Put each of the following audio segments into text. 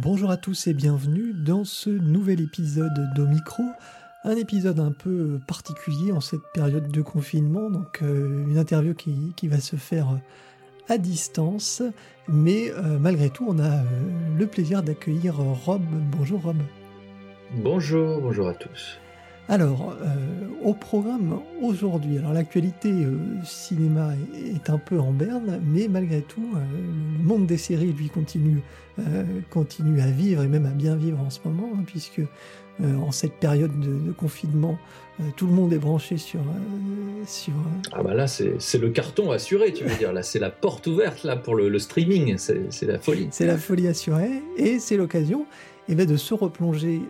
Bonjour à tous et bienvenue dans ce nouvel épisode d'Omicro. Un épisode un peu particulier en cette période de confinement, donc euh, une interview qui, va se faire à distance, mais euh, malgré tout on a euh, le plaisir d'accueillir Rob. Bonjour Rob. Bonjour, bonjour à tous. Alors, au programme aujourd'hui, alors l'actualité cinéma est, un peu en berne, mais malgré tout, le monde des séries lui continue euh, continue à vivre et même à bien vivre en ce moment, hein, puisque euh, en cette période de, confinement, euh, tout le monde est branché sur. sur ah bah là, c'est le carton assuré, tu veux dire. Là, c'est la porte ouverte là pour le, streaming. C'est la folie. C'est la folie assurée. Et c'est l'occasion eh de se replonger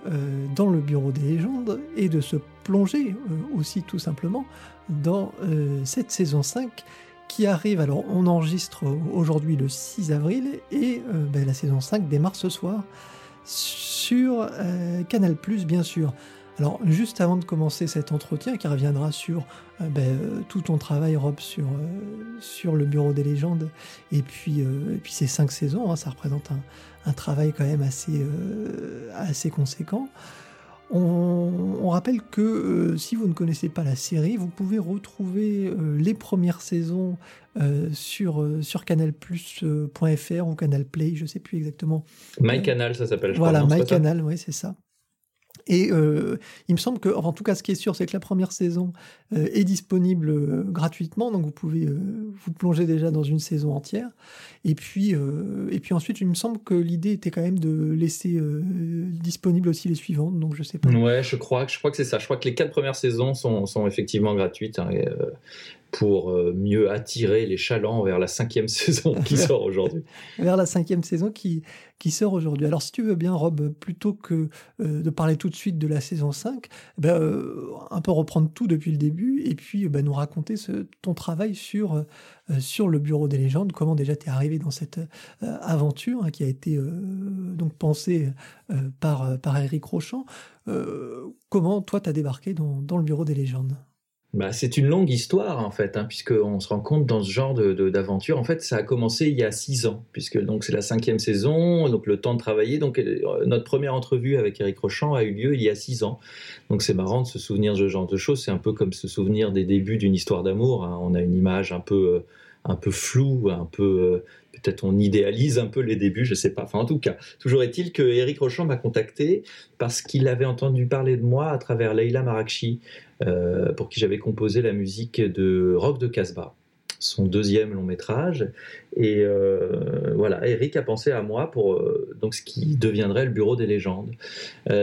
dans le bureau des légendes et de se plonger aussi tout simplement dans cette saison 5 qui arrive. Alors, on enregistre aujourd'hui le 6 avril et euh, ben, la saison 5 démarre ce soir sur euh, Canal, bien sûr. Alors, juste avant de commencer cet entretien qui reviendra sur euh, ben, tout ton travail, Rob, sur, sur le Bureau des légendes et puis, et puis ces cinq saisons, hein, ça représente un, un, travail quand même assez, assez conséquent. On, rappelle que euh, si vous ne connaissez pas la série, vous pouvez retrouver euh, les premières saisons euh, sur, sur canalplus.fr ou Canal Play, je ne sais plus exactement. MyCanal, ça s'appelle. Voilà, MyCanal, oui, c'est ça. Et euh, il me semble que, en tout cas, ce qui est sûr, c'est que la première saison euh, est disponible euh, gratuitement, donc vous pouvez vous plonger déjà dans une saison entière. Et puis, et puis ensuite, il me semble que l'idée était quand même de laisser disponible aussi les suivantes, donc je sais pas. Ouais, je crois, je crois que c'est ça. Je crois que les quatre premières saisons sont, effectivement gratuites. Hein, pour euh, mieux attirer les chalands vers la cinquième saison qui sort aujourd'hui. vers la cinquième saison qui, qui sort aujourd'hui. Alors si tu veux bien, Rob, plutôt que euh, de parler tout de suite de la saison 5, eh ben, euh, un peu reprendre tout depuis le début et puis ben, nous raconter ce, ton travail sur, sur le Bureau des légendes, comment déjà tu es arrivé dans cette aventure hein, qui a été donc pensée par, par Eric Rochant. comment toi tu as débarqué dans, dans le Bureau des légendes? Bah, c'est une longue histoire en fait, hein, puisqu'on se rend compte dans ce genre de, d'aventure. En fait, ça a commencé il y a six ans, puisque c'est la cinquième saison, donc le temps de travailler. Donc euh, notre première entrevue avec Eric Rochant a eu lieu il y a six ans. Donc c'est marrant de se souvenir de ce genre de choses. C'est un peu comme se souvenir des débuts d'une histoire d'amour. Hein. On a une image un peu euh, un peu floue, un peu euh, peut-être on idéalise un peu les débuts, je sais pas. Enfin, en tout cas, toujours est-il que Eric m'a contacté parce qu'il avait entendu parler de moi à travers Leila Marakchi, euh, pour qui j'avais composé la musique de Rock de Casbah, son deuxième long métrage. Et euh, voilà, Eric a pensé à moi pour euh, donc ce qui deviendrait le Bureau des légendes.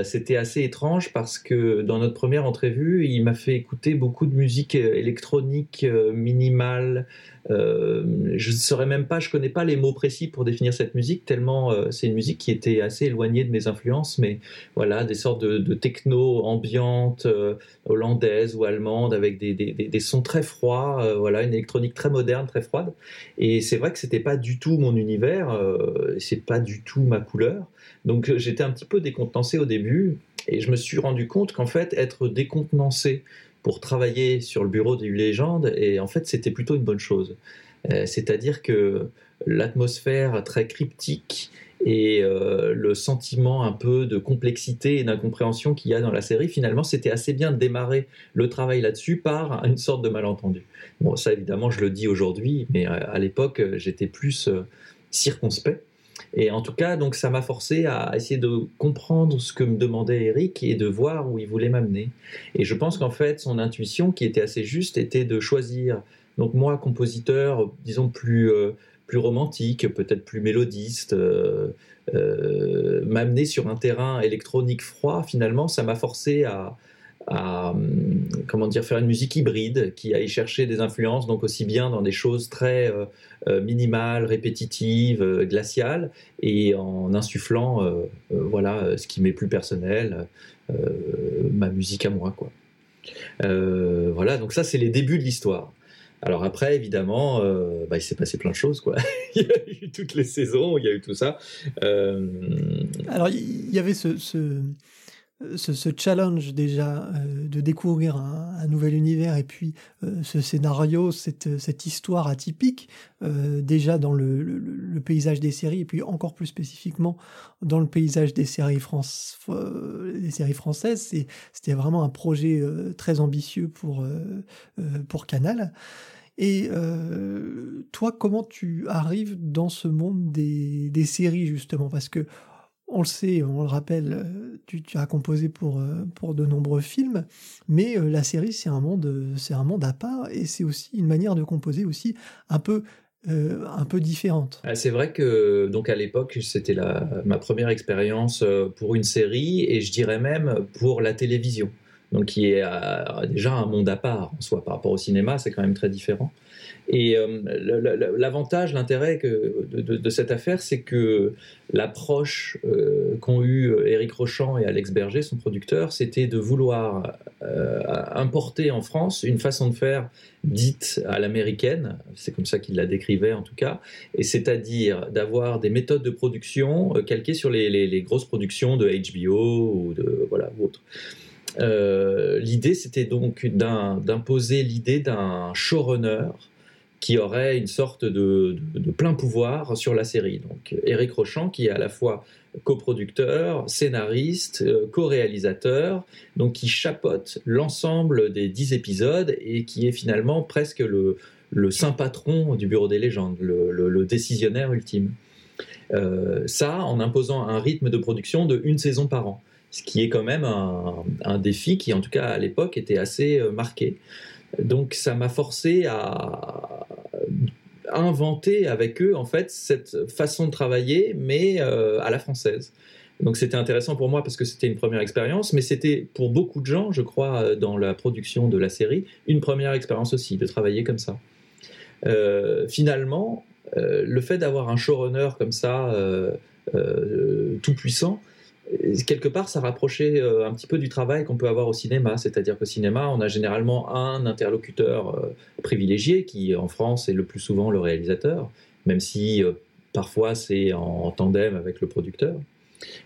C'était assez étrange parce que dans notre première entrevue, il m'a fait écouter beaucoup de musique électronique minimale. je ne saurais même pas, je connais pas les mots précis pour définir cette musique tellement c'est une musique qui était assez éloignée de mes influences, mais voilà des sortes de, techno ambiante hollandaise ou allemande avec des, des, des sons très froids, voilà une électronique très moderne, très froide. Et c'est vrai que c'était pas du tout mon univers, euh, c'est pas du tout ma couleur. Donc euh, j'étais un petit peu décontenancé au début et je me suis rendu compte qu'en fait être décontenancé pour travailler sur le bureau des légendes et en fait c'était plutôt une bonne chose. Euh, c'est-à-dire que l'atmosphère très cryptique et le sentiment un peu de complexité et d'incompréhension qu'il y a dans la série, finalement, c'était assez bien de démarrer le travail là-dessus par une sorte de malentendu. Bon, ça évidemment, je le dis aujourd'hui, mais euh, à l'époque, euh, j'étais plus euh, circonspect. Et en tout cas, donc ça m'a forcé à essayer de comprendre ce que me demandait Eric et de voir où il voulait m'amener. Et je pense qu'en fait, son intuition, qui était assez juste, était de choisir, donc moi, compositeur, disons plus, plus romantique, peut-être plus mélodiste, m'amener sur un terrain électronique froid, finalement, ça m'a forcé à, à comment dire faire une musique hybride qui aille chercher des influences donc aussi bien dans des choses très euh, euh, minimales, répétitives, euh, glaciales et en insufflant voilà ce qui m'est plus personnel, ma musique à moi voilà donc ça c'est les débuts de l'histoire. Alors après, évidemment, bah, il s'est passé plein de choses, quoi. il y a eu toutes les saisons, il y a eu tout ça. Alors il y avait ce, challenge déjà euh, de découvrir un, nouvel univers et puis euh, ce scénario, cette, histoire atypique, euh, déjà dans le, paysage des séries et puis encore plus spécifiquement dans le paysage des séries, françaises, c'était vraiment un projet très ambitieux pour Canal. Et toi, comment tu arrives dans ce monde des, séries justement? Parce que on le sait, on le rappelle, euh, tu, as composé pour, euh, pour de nombreux films, mais euh, la série c'est un monde, c'est un monde à part et c'est aussi une manière de composer aussi un peu un peu différente. Ah, c'est vrai que donc à l'époque c'était ma première expérience pour une série et je dirais même pour la télévision, donc qui est déjà un monde à part en soi par rapport au cinéma, c'est quand même très différent. Et euh, l'avantage, l'intérêt de, cette affaire, c'est que l'approche euh, qu'ont eu euh, Éric Rochant et Alex Berger, son producteur, c'était de vouloir importer en France une façon de faire dite à l'américaine, c'est comme ça qu'il la décrivait en tout cas, et c'est-à-dire d'avoir des méthodes de production calquées sur les, grosses productions de HBO ou de voilà autres. L'idée, c'était donc d'imposer l'idée d'un showrunner qui aurait une sorte de, plein pouvoir sur la série. Donc Eric Rochant, qui est à la fois coproducteur, scénariste, euh, co-réalisateur, donc qui chapote l'ensemble des dix épisodes et qui est finalement presque le, saint patron du Bureau des légendes, le, décisionnaire ultime. Euh, ça en imposant un rythme de production de une saison par an, ce qui est quand même un, défi qui, en tout cas à l'époque, était assez euh, marqué. Donc ça m'a forcé à, inventer avec eux en fait cette façon de travailler, mais euh, à la française. Donc c'était intéressant pour moi parce que c'était une première expérience, mais c'était pour beaucoup de gens, je crois, euh, dans la production de la série, une première expérience aussi de travailler comme ça. Finalement, le fait d'avoir un showrunner comme ça, tout puissant, quelque part, ça rapprochait euh, un petit peu du travail qu'on peut avoir au cinéma. C'est-à-dire qu'au cinéma, on a généralement un interlocuteur euh, privilégié, qui en France est le plus souvent le réalisateur, même si euh, parfois c'est en, tandem avec le producteur.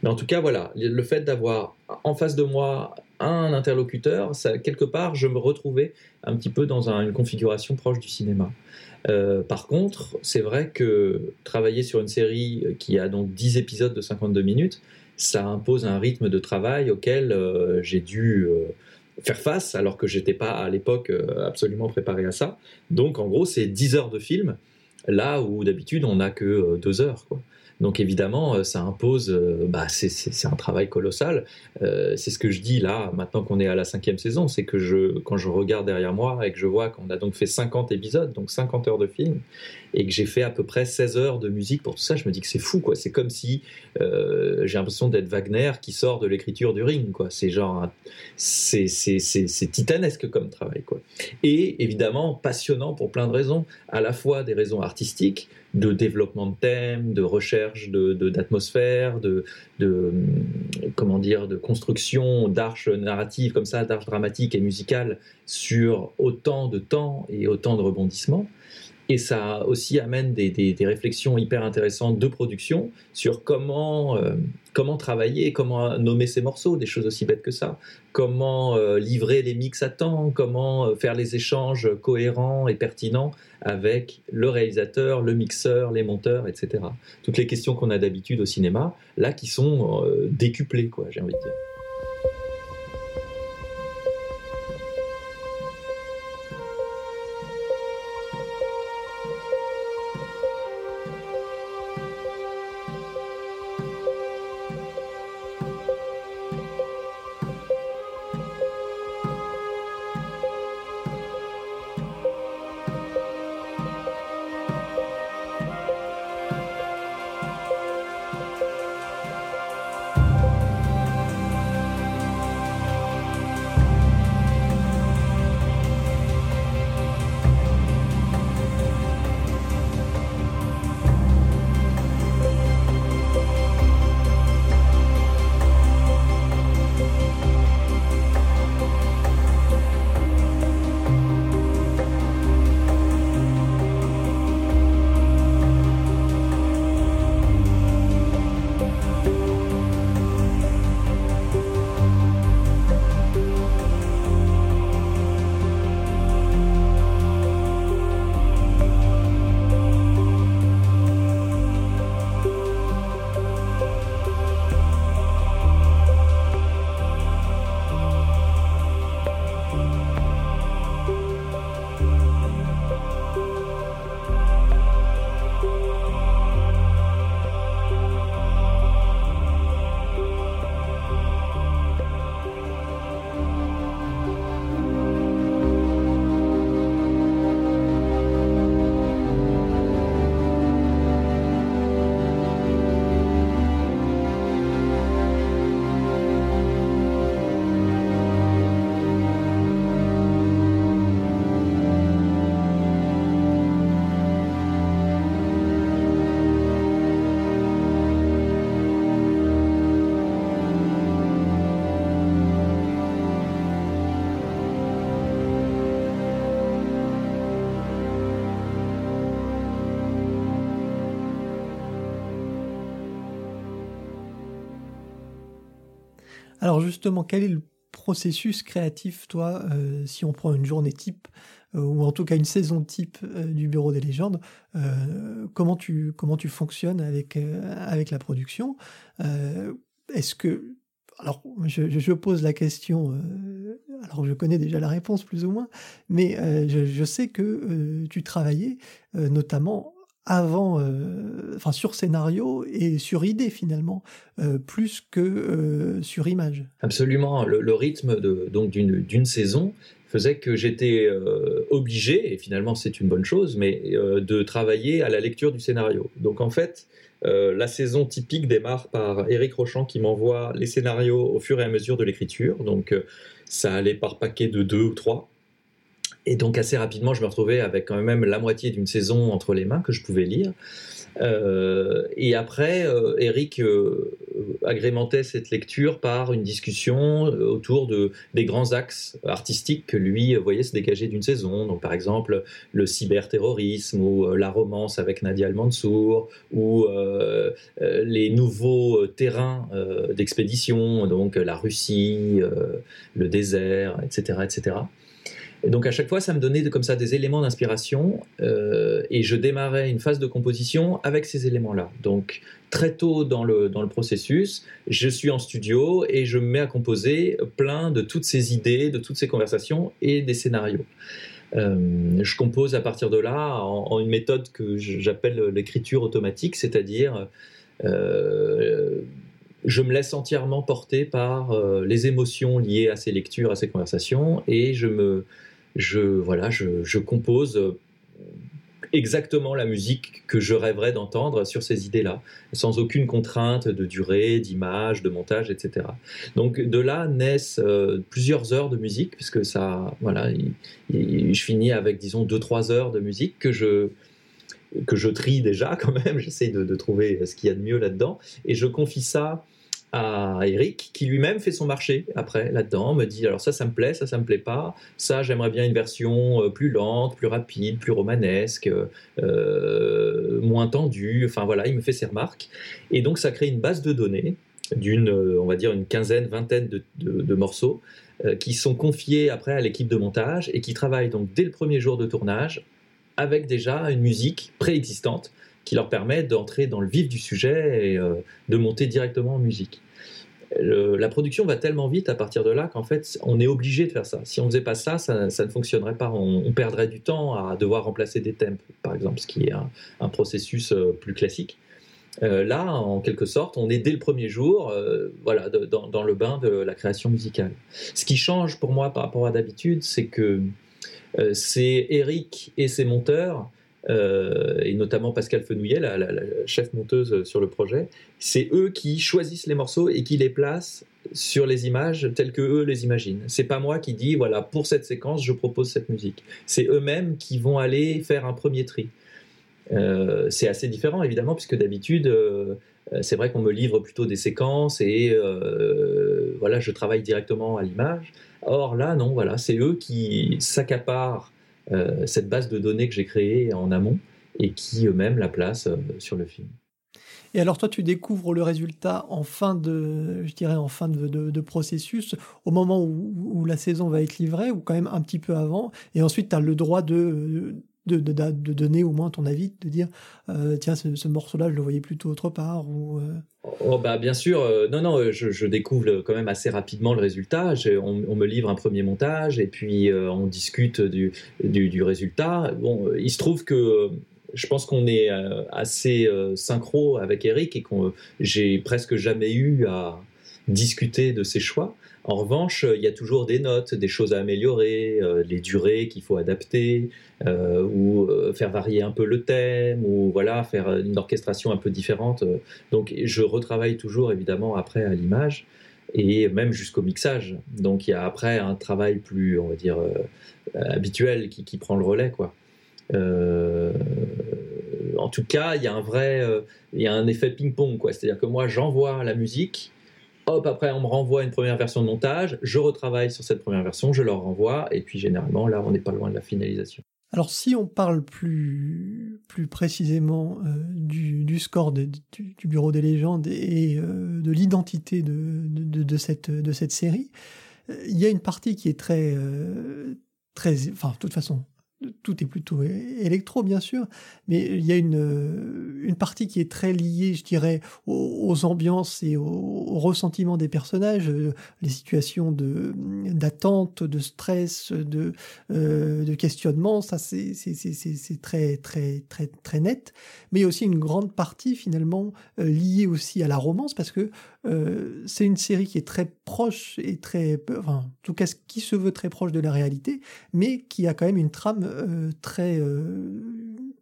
Mais en tout cas, voilà, le fait d'avoir en face de moi un interlocuteur, quelque part, je me retrouvais un petit peu dans une configuration proche du cinéma. par contre, c'est vrai que travailler sur une série qui a donc 10 épisodes de 52 minutes, ça impose un rythme de travail auquel euh, j'ai dû euh, faire face alors que j'étais pas à l'époque euh, absolument préparé à ça. Donc en gros, c'est 10 heures de film là où d'habitude on n'a que 2 heures. Donc évidemment, ça impose, bah, c'est un travail colossal. C'est ce que je dis là, maintenant qu'on est à la cinquième saison, c'est que je, quand je regarde derrière moi et que je vois qu'on a donc fait 50 épisodes, donc 50 heures de film, et que j'ai fait à peu près 16 heures de musique pour tout ça, je me dis que c'est fou, quoi. C'est comme si j'ai l'impression d'être Wagner qui sort de l'écriture du ring, quoi. C'est genre, c'est titanesque comme travail, quoi. Et évidemment, passionnant pour plein de raisons, à la fois des raisons artistiques, de développement de thèmes, de recherche d'atmosphère, de, de, comment dire, de construction d'arches narratives comme ça, d'arches dramatiques et musicales sur autant de temps et autant de rebondissements. Et ça aussi amène des, des, réflexions hyper intéressantes de production sur comment, euh, comment travailler, comment nommer ces morceaux, des choses aussi bêtes que ça, comment euh, livrer les mix à temps, comment euh, faire les échanges cohérents et pertinents avec le réalisateur, le mixeur, les monteurs, etc. Toutes les questions qu'on a d'habitude au cinéma, là qui sont décuplées, quoi, j'ai envie de dire. Alors justement, quel est le processus créatif, toi, euh, si on prend une journée type, euh, ou en tout cas une saison type euh, du Bureau des légendes, comment, tu, comment tu fonctionnes avec, avec la production Est-ce que... Alors, je, pose la question, alors je connais déjà la réponse plus ou moins, mais je, sais que tu travaillais notamment avant, euh, sur scénario et sur idée finalement, euh, plus que euh, sur image. Absolument, le, rythme de, donc d'une saison faisait que j'étais obligé, et finalement c'est une bonne chose, mais de travailler à la lecture du scénario. Donc en fait, la saison typique démarre par Éric Rochant qui m'envoie les scénarios au fur et à mesure de l'écriture. Donc ça allait par paquet de deux ou trois. Et donc assez rapidement, je me retrouvais avec quand même la moitié d'une saison entre les mains que je pouvais lire. Euh, et après, euh, Eric euh, agrémentait cette lecture par une discussion autour de, des grands axes artistiques que lui voyait se dégager d'une saison. Donc, par exemple, le cyberterrorisme ou la romance avec Nadia Al-Mansour ou les nouveaux terrains d'expédition, donc la Russie, le désert, etc., etc. Donc à chaque fois, ça me donnait comme ça des éléments d'inspiration euh, et je démarrais une phase de composition avec ces éléments-là. Donc très tôt dans le, dans le processus, je suis en studio et je me mets à composer plein de toutes ces idées, de toutes ces conversations et des scénarios. Euh, je compose à partir de là en, une méthode que j'appelle l'écriture automatique, c'est-à-dire euh, je me laisse entièrement porter par les émotions liées à ces lectures, à ces conversations, et je me, je, voilà, je, compose euh, exactement la musique que je rêverais d'entendre sur ces idées-là, sans aucune contrainte de durée, d'image, de montage, etc. Donc de là naissent euh, plusieurs heures de musique, puisque ça, voilà, je finis avec disons deux trois heures de musique que je que je trie déjà quand même. J'essaie de, de, trouver ce qu'il y a de mieux là-dedans, et je confie ça à Eric, qui lui-même fait son marché après là-dedans, me dit alors ça, ça me plaît, ça, ça me plaît pas, ça, j'aimerais bien une version euh, plus lente, plus rapide, plus romanesque, euh, moins tendue, enfin voilà, il me fait ses remarques. Et donc ça crée une base de données d'une, euh, on va dire, une quinzaine, vingtaine de, morceaux qui sont confiés après à l'équipe de montage et qui travaillent donc dès le premier jour de tournage avec déjà une musique préexistante qui leur permet d'entrer dans le vif du sujet et euh, de monter directement en musique. la production va tellement vite à partir de là qu'en fait, on est obligé de faire ça. Si on ne faisait pas ça, ça, ne fonctionnerait pas. On, perdrait du temps à devoir remplacer des thèmes, par exemple, ce qui est un, processus euh, plus classique. Euh, là, en quelque sorte, on est dès le premier jour voilà, dans, le bain de la création musicale. Ce qui change pour moi par rapport à d'habitude, c'est que c'est Eric et ses monteurs euh, et notamment Pascal Fenouillet, la, chef monteuse sur le projet, c'est eux qui choisissent les morceaux et qui les placent sur les images telles que eux les imaginent. C'est pas moi qui dis voilà pour cette séquence je propose cette musique. C'est eux-mêmes qui vont aller faire un premier tri. Euh, c'est assez différent évidemment puisque d'habitude euh, c'est vrai qu'on me livre plutôt des séquences et voilà je travaille directement à l'image. Or là non voilà c'est eux qui s'accaparent cette base de données que j'ai créée en amont et qui eux-mêmes la placent euh, sur le film. Et alors toi, tu découvres le résultat en fin de, je dirais en fin de, processus, au moment où, la saison va être livrée, ou quand même un petit peu avant, et ensuite tu as le droit de, de, donner au moins ton avis, de dire euh, tiens, ce, morceau-là, je le voyais plutôt autre part euh. oh, bah, Bien sûr, euh, non, non, je, découvre quand même assez rapidement le résultat. On, me livre un premier montage et puis on discute du, du, résultat. Bon, il se trouve que je pense qu'on est assez synchro avec Eric et que j'ai presque jamais eu à discuter de ses choix. En revanche, il y a toujours des notes, des choses à améliorer, euh, les durées qu'il faut adapter, euh, ou euh, faire varier un peu le thème, ou voilà, faire une orchestration un peu différente. Donc, je retravaille toujours évidemment après à l'image et même jusqu'au mixage. Donc, il y a après un travail plus, on va dire, habituel qui, prend le relais, quoi. En tout cas, il y a un vrai, il y un effet ping-pong, quoi. C'est-à-dire que moi, j'envoie la musique Hop, après, on me renvoie une première version de montage, je retravaille sur cette première version, je leur renvoie, et puis généralement, là, on n'est pas loin de la finalisation. Alors si on parle plus, plus précisément euh, du, score du, Bureau des légendes et euh, de l'identité de, de, cette, de cette série, euh, il y a une partie qui est très... très enfin, de toute façon, tout est plutôt électro, bien sûr, mais il y a une, une partie qui est très liée, je dirais, aux, ambiances et au, ressentiment des personnages, euh, les situations de d'attente, de stress, de, euh, de questionnement, ça c'est très, très, très, très net. Mais il y a aussi une grande partie, finalement, euh, liée aussi à la romance, parce que c'est une série qui est très proche et très, en tout cas, qui se veut très proche de la réalité, mais qui a quand même une trame euh, très, euh,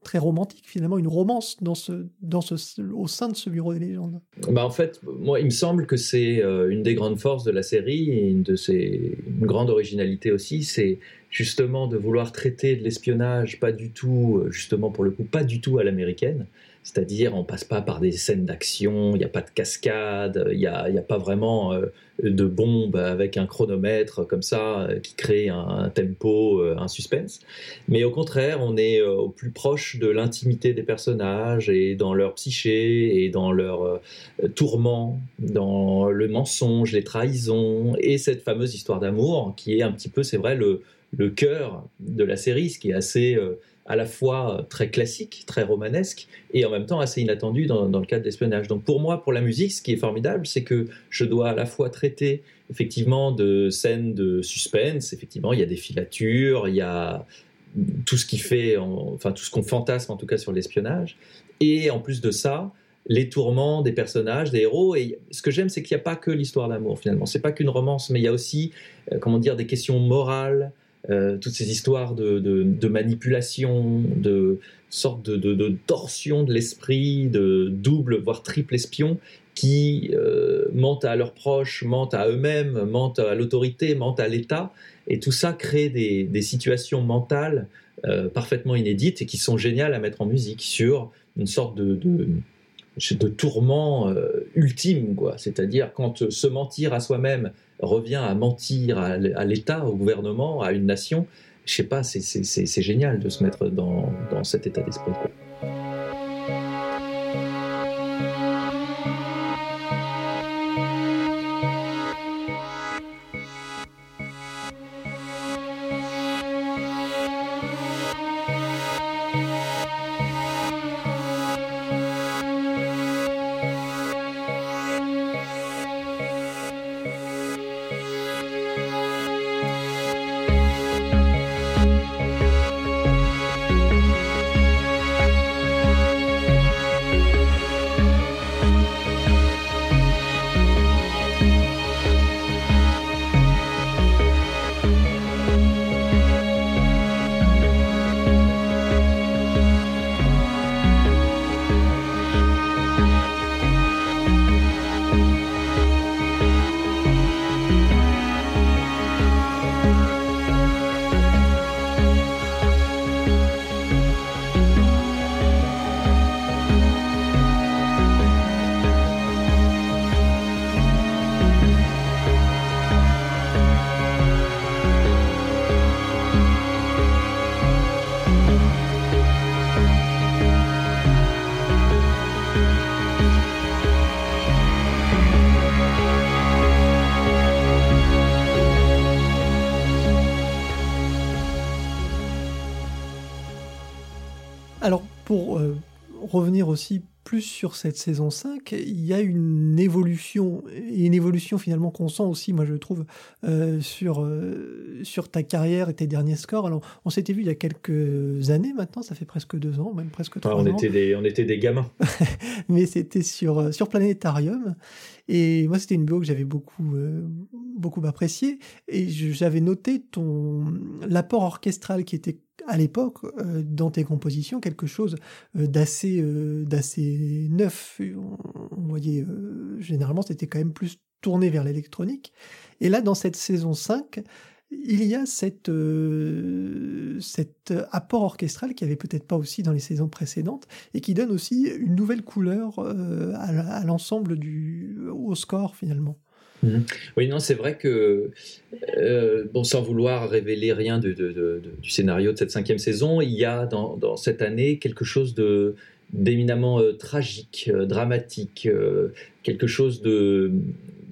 très romantique, finalement, une romance dans ce, dans ce, au sein de ce bureau des légendes. Bah en fait, moi, il me semble que c'est euh, une des grandes forces de la série et une de ses une grande originalité aussi, c'est justement de vouloir traiter de l'espionnage pas du tout, justement pour le coup, pas du tout à l'américaine. C'est-à-dire, on passe pas par des scènes d'action, il n'y a pas de cascade, il n'y a, a, pas vraiment de bombes avec un chronomètre comme ça euh, qui crée un, tempo, euh, un suspense. Mais au contraire, on est euh, au plus proche de l'intimité des personnages et dans leur psyché et dans leur tourment, dans le mensonge, les trahisons et cette fameuse histoire d'amour qui est un petit peu, c'est vrai, le, le cœur de la série, ce qui est assez à la fois très classique, très romanesque, et en même temps assez inattendu dans, le cadre d'espionnage. Donc pour moi, pour la musique, ce qui est formidable, c'est que je dois à la fois traiter effectivement de scènes de suspense, effectivement, il y a des filatures, il y a tout ce qui fait, enfin tout ce qu'on fantasme en tout cas sur l'espionnage, et en plus de ça, les tourments des personnages, des héros. Et ce que j'aime, c'est qu'il n'y a pas que l'histoire d'amour finalement. C'est pas qu'une romance, mais il y a aussi, euh, comment dire, des questions morales, euh, toutes ces histoires de, manipulation, de sorte de, torsion de l'esprit, de double, voire triple espion, qui euh, mentent à leurs proches, mentent à eux-mêmes, mentent à l'autorité, mentent à l'État. Et tout ça crée des, situations mentales euh, parfaitement inédites et qui sont géniales à mettre en musique sur une sorte de, de tourment ultime, quoi. C'est-à-dire quand se mentir à soi-même revient à mentir à l'État, au gouvernement, à une nation. Je sais pas, c'est génial de se mettre dans, dans cet état d'esprit. Revenir aussi plus sur cette saison 5, il y a une évolution, et une évolution finalement qu'on sent aussi, moi je trouve, euh, sur, euh, sur ta carrière et tes derniers scores. Alors, on s'était vu il y a quelques années maintenant, ça fait presque deux ans, même presque trois on ans. Était des, on était des gamins. Mais c'était sur, euh, sur Planétarium. Et moi, c'était une BO que j'avais beaucoup, beaucoup apprécié. Et j'avais noté ton l'apport orchestral qui était à l'époque, euh, dans tes compositions, quelque chose euh, d'assez euh, d'assez neuf. On, voyait, généralement, c'était quand même plus tourné vers l'électronique. Et là, dans cette saison 5, il y a cette, cet apport orchestral qui avait peut-être pas aussi dans les saisons précédentes et qui donne aussi une nouvelle couleur à, l'ensemble du au score finalement. Mhm. Oui, non, c'est vrai que, euh, bon, sans vouloir révéler rien du scénario de cette cinquième saison, il y a dans, cette année quelque chose de d'éminemment euh, tragique, euh, dramatique, quelque chose de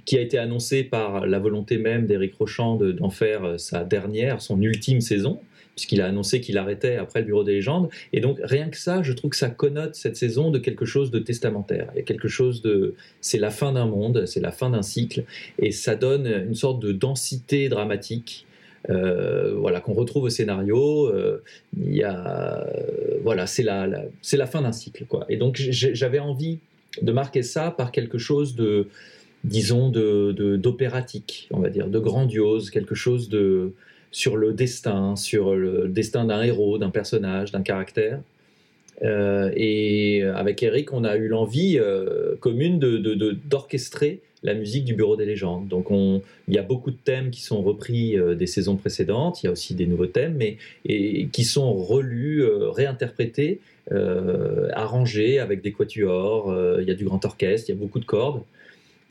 qui a été annoncé par la volonté même d'Éric Rochand d'en faire sa dernière, son ultime saison puisqu'il a annoncé qu'il arrêtait après le Bureau des légendes. Et donc, rien que ça, je trouve que ça connote cette saison de quelque chose de testamentaire. Il y a quelque chose de. C'est la fin d'un monde, c'est la fin d'un cycle, et ça donne une sorte de densité dramatique. Euh, voilà qu'on retrouve au scénario euh, il y a voilà c'est la, c'est la fin d'un cycle quoi et donc j'avais envie de marquer ça par quelque chose de disons de d'opératique on va dire de grandiose quelque chose de sur le destin, sur le destin d'un héros, d'un personnage, d'un caractère. Euh, et avec Eric, on a eu l'envie euh, commune d'orchestrer de, la musique du Bureau des légendes. Donc il y a beaucoup de thèmes qui sont repris euh, des saisons précédentes, il y a aussi des nouveaux thèmes, mais qui sont relus, réinterprétés, arrangés avec des quatuors, il y a du grand orchestre, il y a beaucoup de cordes.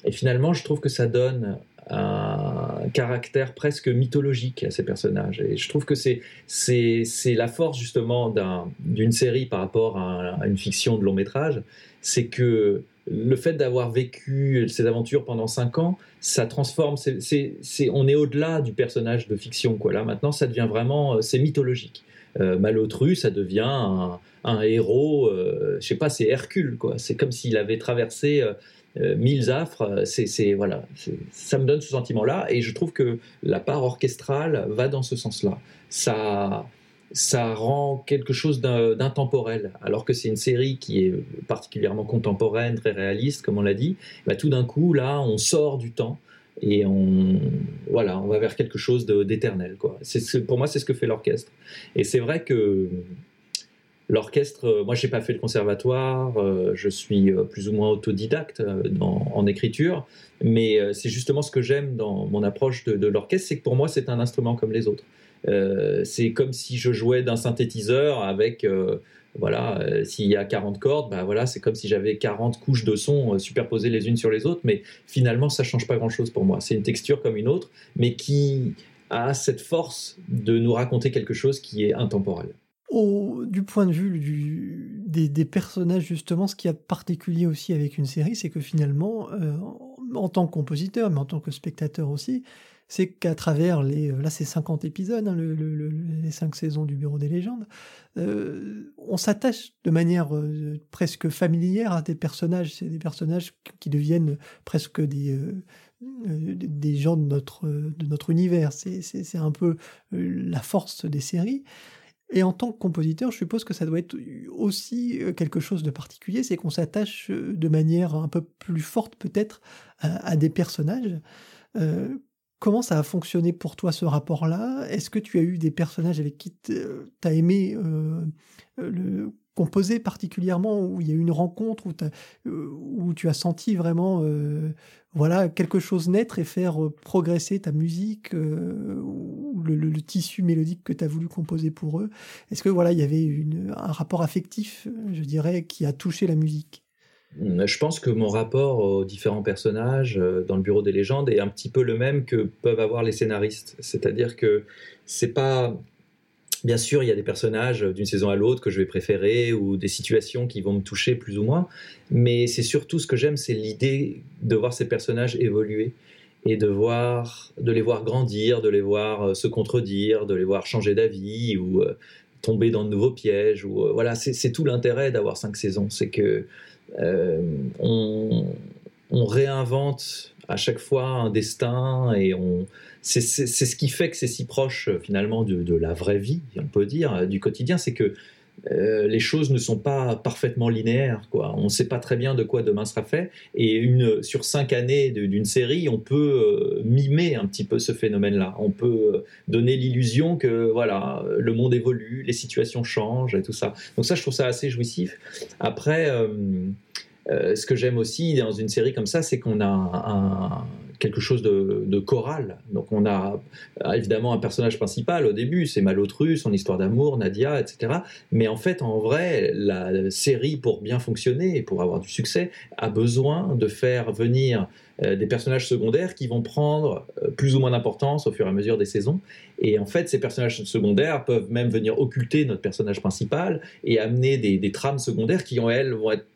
Et finalement, je trouve que ça donne un caractère presque mythologique à ces personnages. Et je trouve que c'est, c'est, la force justement d'une série par rapport à, une fiction de long métrage, c'est que le fait d'avoir vécu ces aventures pendant cinq ans, ça transforme. C'est, on est au-delà du personnage de fiction. Quoi. Là, maintenant, ça devient vraiment. C'est mythologique. Euh, Malotru, ça devient un, héros. Euh, je sais pas, c'est Hercule. Quoi. C'est comme s'il avait traversé euh, euh, mille affres, c'est voilà, ça me donne ce sentiment-là, et je trouve que la part orchestrale va dans ce sens-là. Ça, ça rend quelque chose d'intemporel, alors que c'est une série qui est particulièrement contemporaine, très réaliste, comme on l'a dit. Bah, tout d'un coup, là, on sort du temps et on voilà, on va vers quelque chose d'éternel. Pour moi, c'est ce que fait l'orchestre. Et c'est vrai que L'orchestre, euh, moi, j'ai pas fait le conservatoire, euh, je suis euh, plus ou moins autodidacte en écriture, mais c'est justement ce que j'aime dans mon approche de, l'orchestre, c'est que pour moi, c'est un instrument comme les autres. c'est comme si je jouais d'un synthétiseur avec, voilà, s'il y a 40 cordes, bah voilà, c'est comme si j'avais 40 couches de son superposées les unes sur les autres, mais finalement, ça change pas grand-chose pour moi. C'est une texture comme une autre, mais qui a cette force de nous raconter quelque chose qui est intemporel du point de vue des, personnages, justement, ce qui est particulier aussi avec une série, c'est que finalement, euh, en tant que compositeur, mais en tant que spectateur aussi, c'est qu'à travers les, là c'est 50 épisodes, hein, les 5 saisons du Bureau des légendes, euh, on s'attache de manière euh, presque familière à des personnages. C'est des personnages qui deviennent presque des, des gens de notre, de notre univers. C'est un peu la force des séries. Et en tant que compositeur, je suppose que ça doit être aussi euh, quelque chose de particulier, c'est qu'on s'attache euh, de manière un peu plus forte peut-être à, des personnages. Euh, comment ça a fonctionné pour toi ce rapport-là? Est-ce que tu as eu des personnages avec qui tu as aimé le composer particulièrement, où il y a eu une rencontre, où, où tu as senti vraiment voilà quelque chose naître et faire progresser ta musique le, tissu mélodique que tu as voulu composer pour eux Est-ce que voilà, il y avait un rapport affectif, je dirais, qui a touché la musique? Mmh, je pense que mon rapport aux différents personnages euh, dans le Bureau des légendes est un petit peu le même que peuvent avoir les scénaristes. C'est-à-dire que c'est pas. Bien sûr, il y a des personnages d'une saison à l'autre que je vais préférer ou des situations qui vont me toucher plus ou moins, mais c'est surtout ce que j'aime, c'est l'idée de voir ces personnages évoluer et de voir, de les voir grandir, de les voir euh, se contredire, de les voir changer d'avis ou euh, tomber dans de nouveaux pièges. Euh, voilà, c'est tout l'intérêt d'avoir cinq saisons, c'est que réinvente à chaque fois un destin et on c'est ce qui fait que c'est si proche finalement de, de, la vraie vie, on peut dire, du quotidien, c'est que euh, les choses ne sont pas parfaitement linéaires. Quoi. On ne sait pas très bien de quoi demain sera fait. Et une, sur cinq années d'une série, on peut euh, mimer un petit peu ce phénomène-là. On peut euh, donner l'illusion que voilà, le monde évolue, les situations changent et tout ça. Donc ça, je trouve ça assez jouissif. Après, ce que j'aime aussi dans une série comme ça, c'est qu'on a quelque chose de, choral. Donc on a évidemment un personnage principal au début, c'est Malotru, son histoire d'amour, Nadia, etc. Mais en fait, en vrai, la série, pour bien fonctionner et pour avoir du succès, a besoin de faire venir euh, des personnages secondaires qui vont prendre euh, plus ou moins d'importance au fur et à mesure des saisons. Et en fait, ces personnages secondaires peuvent même venir occulter notre personnage principal et amener des, trames secondaires qui, en elles,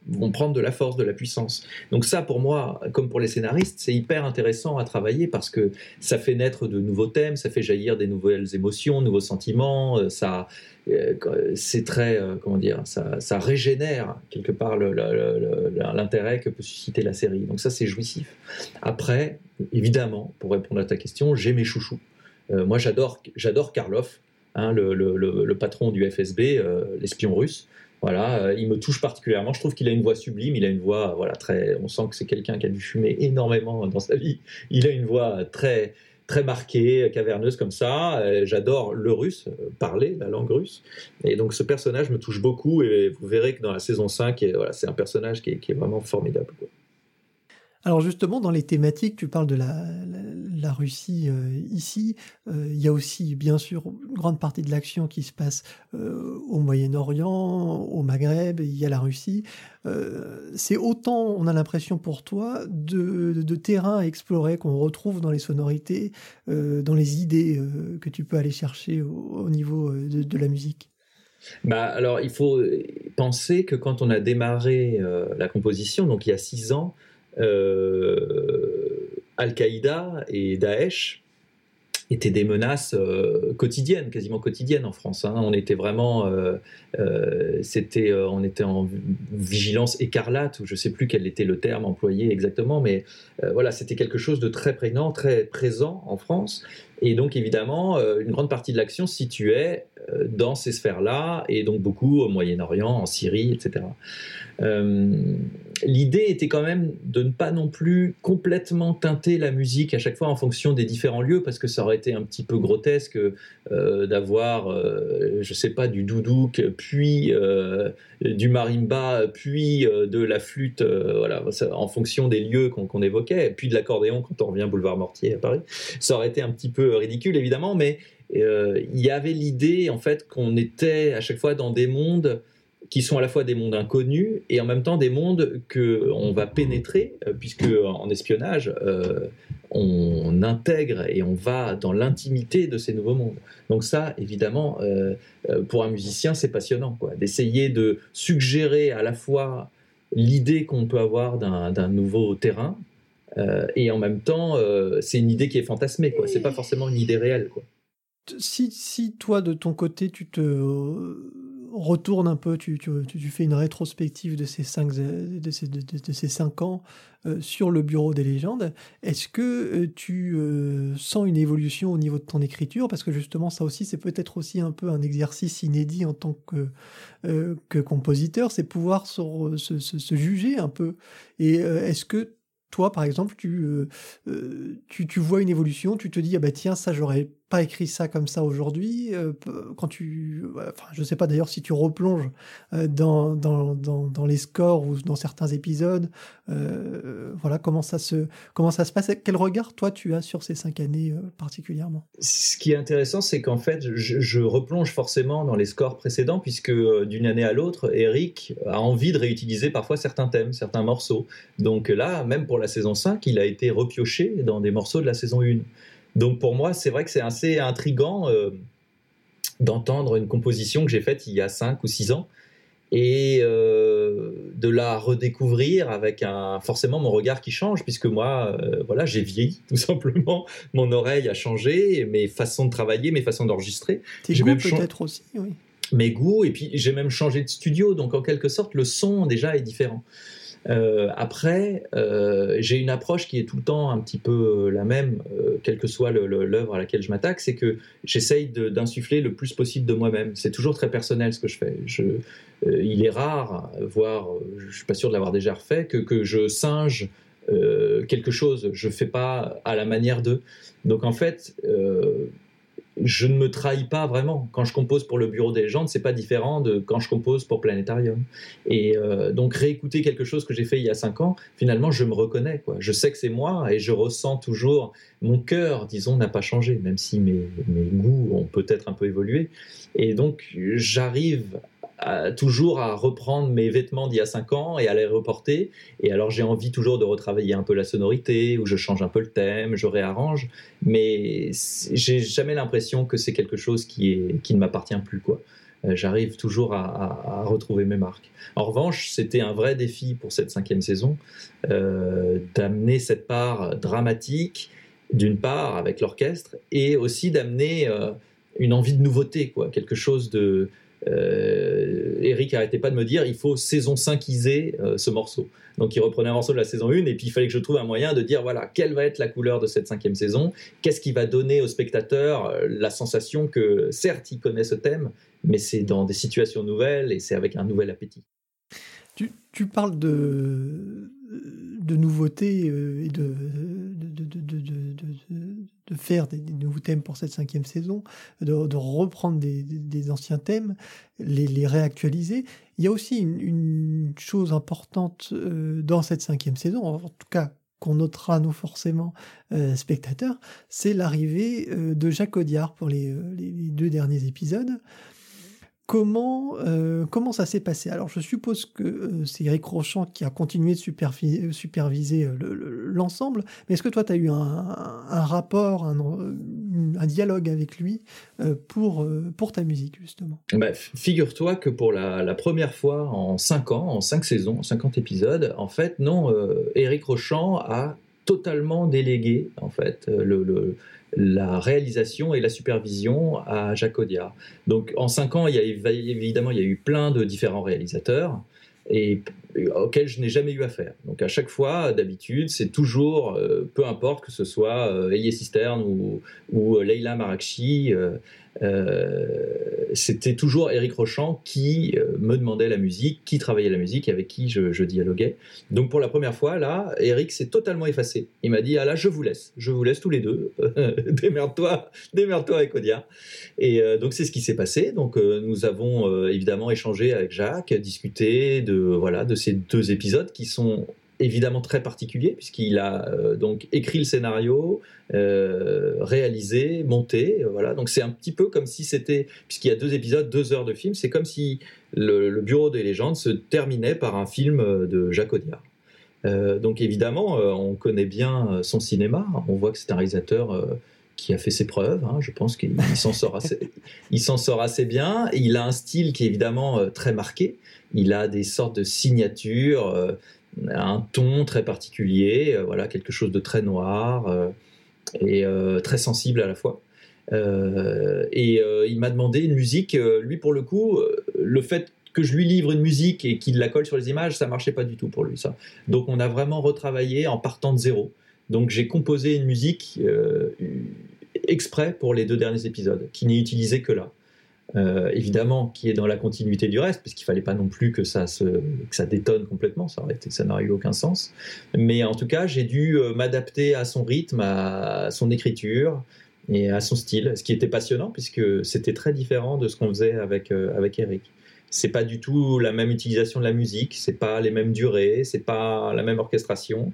vont, prendre de la force, de la puissance. Donc ça, pour moi, comme pour les scénaristes, c'est hyper intéressant à travailler parce que ça fait naître de nouveaux thèmes, ça fait jaillir des nouvelles émotions, nouveaux sentiments, euh, ça, c'est très, comment dire, ça, régénère quelque part l'intérêt que peut susciter la série. Donc ça, c'est jouissif. Après, évidemment, pour répondre à ta question, j'ai mes chouchous. Euh, moi, j'adore, j'adore Karlov, hein, le, patron du FSB, euh, l'espion russe. Voilà, euh, il me touche particulièrement. Je trouve qu'il a une voix sublime. Il a une voix, voilà, très. On sent que c'est quelqu'un qui a dû fumer énormément dans sa vie. Il a une voix très, très marquée, caverneuse comme ça. J'adore le russe, parler la langue russe. Et donc ce personnage me touche beaucoup et vous verrez que dans la saison 5, voilà, c'est un personnage qui est, vraiment formidable. Alors justement, dans les thématiques, tu parles de la, Russie euh, ici. Euh, il y a aussi, bien sûr, une grande partie de l'action qui se passe euh, au Moyen-Orient, au Maghreb, il y a la Russie. c'est autant, on a l'impression pour toi, de, terrain à explorer qu'on retrouve dans les sonorités, dans les idées que tu peux aller chercher au, niveau de, la musique. Bah, alors, il faut penser que quand on a démarré la composition, donc il y a six ans, Al-Qaïda et Daesh étaient des menaces euh, quotidiennes, quasiment quotidiennes en France. Hein. On était vraiment, euh, on était en vigilance écarlate, ou je ne sais plus quel était le terme employé exactement, mais voilà, c'était quelque chose de très prégnant, très présent en France. Et donc évidemment, une grande partie de l'action se situait dans ces sphères-là, et donc beaucoup au Moyen-Orient, en Syrie, etc. Euh, l'idée était quand même de ne pas non plus complètement teinter la musique à chaque fois en fonction des différents lieux, parce que ça aurait été un petit peu grotesque euh, d'avoir, euh, je sais pas, du doudouk, puis du marimba, puis de la flûte, voilà, en fonction des lieux qu'on évoquait, puis de l'accordéon quand on revient boulevard Mortier à Paris. Ça aurait été un petit peu ridicule, évidemment, mais il y avait l'idée, en fait, qu'on était à chaque fois dans des mondes qui sont à la fois des mondes inconnus et en même temps des mondes que on va pénétrer, euh, puisque en espionnage, euh, on intègre et on va dans l'intimité de ces nouveaux mondes. Donc ça, évidemment, euh, pour un musicien, c'est passionnant, quoi, d'essayer de suggérer à la fois l'idée qu'on peut avoir d'un nouveau terrain, et en même temps, c'est une idée qui est fantasmée, quoi. C'est pas forcément une idée réelle, quoi. Si, si toi, de ton côté, tu te retourne un peu, tu, fais une rétrospective de ces cinq, de ces, cinq ans euh, sur le bureau des légendes. Est-ce que euh, tu euh, sens une évolution au niveau de ton écriture? Parce que justement, ça aussi, c'est peut-être aussi un peu un exercice inédit en tant que, que compositeur, c'est pouvoir se, se, juger un peu. Et est-ce que toi, par exemple, tu, tu, tu, vois une évolution, tu te dis, ah bah tiens, ça, j'aurais pas écrit ça comme ça aujourd'hui. Euh, quand tu, enfin, je sais pas d'ailleurs si tu replonges euh, dans, dans, dans, les scores ou dans certains épisodes, euh, voilà comment ça se comment ça se passe. Quel regard toi tu as sur ces cinq années particulièrement? Ce qui est intéressant, c'est qu'en fait, je, je, replonge forcément dans les scores précédents puisque d'une année à l'autre, Eric a envie de réutiliser parfois certains thèmes, certains morceaux. Donc là, même pour la saison 5, il a été repioché dans des morceaux de la saison 1. Donc pour moi, c'est vrai que c'est assez intrigant euh, d'entendre une composition que j'ai faite il y a 5 ou 6 ans et euh, de la redécouvrir avec un forcément mon regard qui change puisque moi euh, voilà j'ai vieilli tout simplement. Mon oreille a changé mes façons de travailler mes façons d'enregistrer. Tes goûts peut-être aussi oui. Mes goûts et puis j'ai même changé de studio. Donc en quelque sorte le son déjà est différent euh, après, euh, j'ai une approche qui est tout le temps un petit peu euh, la même, quelle que soit l'œuvre à laquelle je m'attaque, c'est que j'essaye d'insuffler le plus possible de moi-même. C'est toujours très personnel ce que je fais. Je, il est rare, voire je suis pas sûr de l'avoir déjà refait, que, que je singe quelque chose. Je fais pas à la manière de. Donc en fait je ne me trahis pas vraiment. Quand je compose pour le Bureau des légendes, c'est pas différent de quand je compose pour Planétarium. Et euh, donc réécouter quelque chose que j'ai fait il y a cinq ans, finalement, je me reconnais. Quoi. Je sais que c'est moi et je ressens toujours mon cœur, disons, n'a pas changé, même si mes, mes goûts ont peut-être un peu évolué. Et donc j'arrive toujours à reprendre mes vêtements d'il y a 5 ans et à les reporter. Et alors j'ai envie toujours de retravailler un peu la sonorité, ou je change un peu le thème, je réarrange, mais j'ai jamais l'impression que c'est quelque chose qui, est, qui ne m'appartient plus. quoi. Euh, j'arrive toujours à, retrouver mes marques. En revanche, c'était un vrai défi pour cette cinquième saison euh, d'amener cette part dramatique, d'une part avec l'orchestre, et aussi d'amener euh, une envie de nouveauté, quoi, quelque chose de euh, Eric arrêtait pas de me dire il faut saison 5 iser euh, ce morceau. Donc il reprenait un morceau de la saison 1 et puis il fallait que je trouve un moyen de dire voilà quelle va être la couleur de cette cinquième saison, qu'est-ce qui va donner au spectateur euh, la sensation que certes il connaît ce thème, mais c'est dans des situations nouvelles et c'est avec un nouvel appétit. Tu, parles de, de nouveautés et de faire des, nouveaux thèmes pour cette cinquième saison, de, reprendre des, anciens thèmes, les, réactualiser. Il y a aussi une, chose importante euh, dans cette cinquième saison, en tout cas qu'on notera nous forcément euh, spectateurs, c'est l'arrivée euh, de Jacques Audiard pour les, deux derniers épisodes. Comment, euh, comment ça s'est passé? Alors, je suppose que euh, c'est Eric Rochant qui a continué de superviser, superviser euh, l'ensemble, mais est-ce que toi, tu as eu un, rapport, un, dialogue avec lui pour, pour ta musique, justement? Bah, Figure-toi que pour la, première fois en 5 ans, en 5 saisons, en 50 épisodes, en fait, non, Eric Rochant a totalement délégué, en fait, le la réalisation et la supervision à Jacques. Donc en cinq ans, il y a, évidemment, il y a eu plein de différents réalisateurs et auxquels je n'ai jamais eu affaire. Donc à chaque fois, d'habitude, c'est toujours, euh, peu importe que ce soit euh, Elie Cisterne ou, ou Leila Marakchi, euh, euh, c'était toujours Eric Rochant qui euh, me demandait la musique, qui travaillait la musique, avec qui je, dialoguais. Donc pour la première fois, là, Eric s'est totalement effacé. Il m'a dit, ah là, je vous laisse, je vous laisse tous les deux, démerde-toi, démerde-toi avec Odia. Et euh, donc c'est ce qui s'est passé. Donc nous avons évidemment échangé avec Jacques, discuté de, voilà, de ces deux épisodes qui sont évidemment très particulier puisqu'il a euh, donc écrit le scénario, euh, réalisé, monté, euh, voilà. Donc c'est un petit peu comme si c'était, puisqu'il y a deux épisodes, deux heures de film, c'est comme si le, Bureau des légendes se terminait par un film de Jacques Audiard. donc évidemment, on connaît bien son cinéma. On voit que c'est un réalisateur qui a fait ses preuves. Hein. Je pense qu'il s'en sort assez, il s'en sort assez bien. Il a un style qui est évidemment très marqué. Il a des sortes de signatures un ton très particulier, euh, voilà, quelque chose de très noir euh, et euh, très sensible à la fois. et il m'a demandé une musique. lui, pour le coup, le fait que je lui livre une musique et qu'il la colle sur les images, ça marchait pas du tout pour lui. Ça. Donc, on a vraiment retravaillé en partant de zéro. Donc, j'ai composé une musique exprès pour les deux derniers épisodes, qui n'est utilisée que là. Euh, évidemment, qui est dans la continuité du reste, puisqu'il fallait pas non plus que ça, se, que ça détonne complètement, ça, aurait ça n'aurait eu aucun sens. Mais en tout cas, j'ai dû euh, m'adapter à son rythme, à son écriture et à son style, ce qui était passionnant, puisque c'était très différent de ce qu'on faisait avec, euh, avec Eric. C'est pas du tout la même utilisation de la musique, c'est pas les mêmes durées, c'est pas la même orchestration.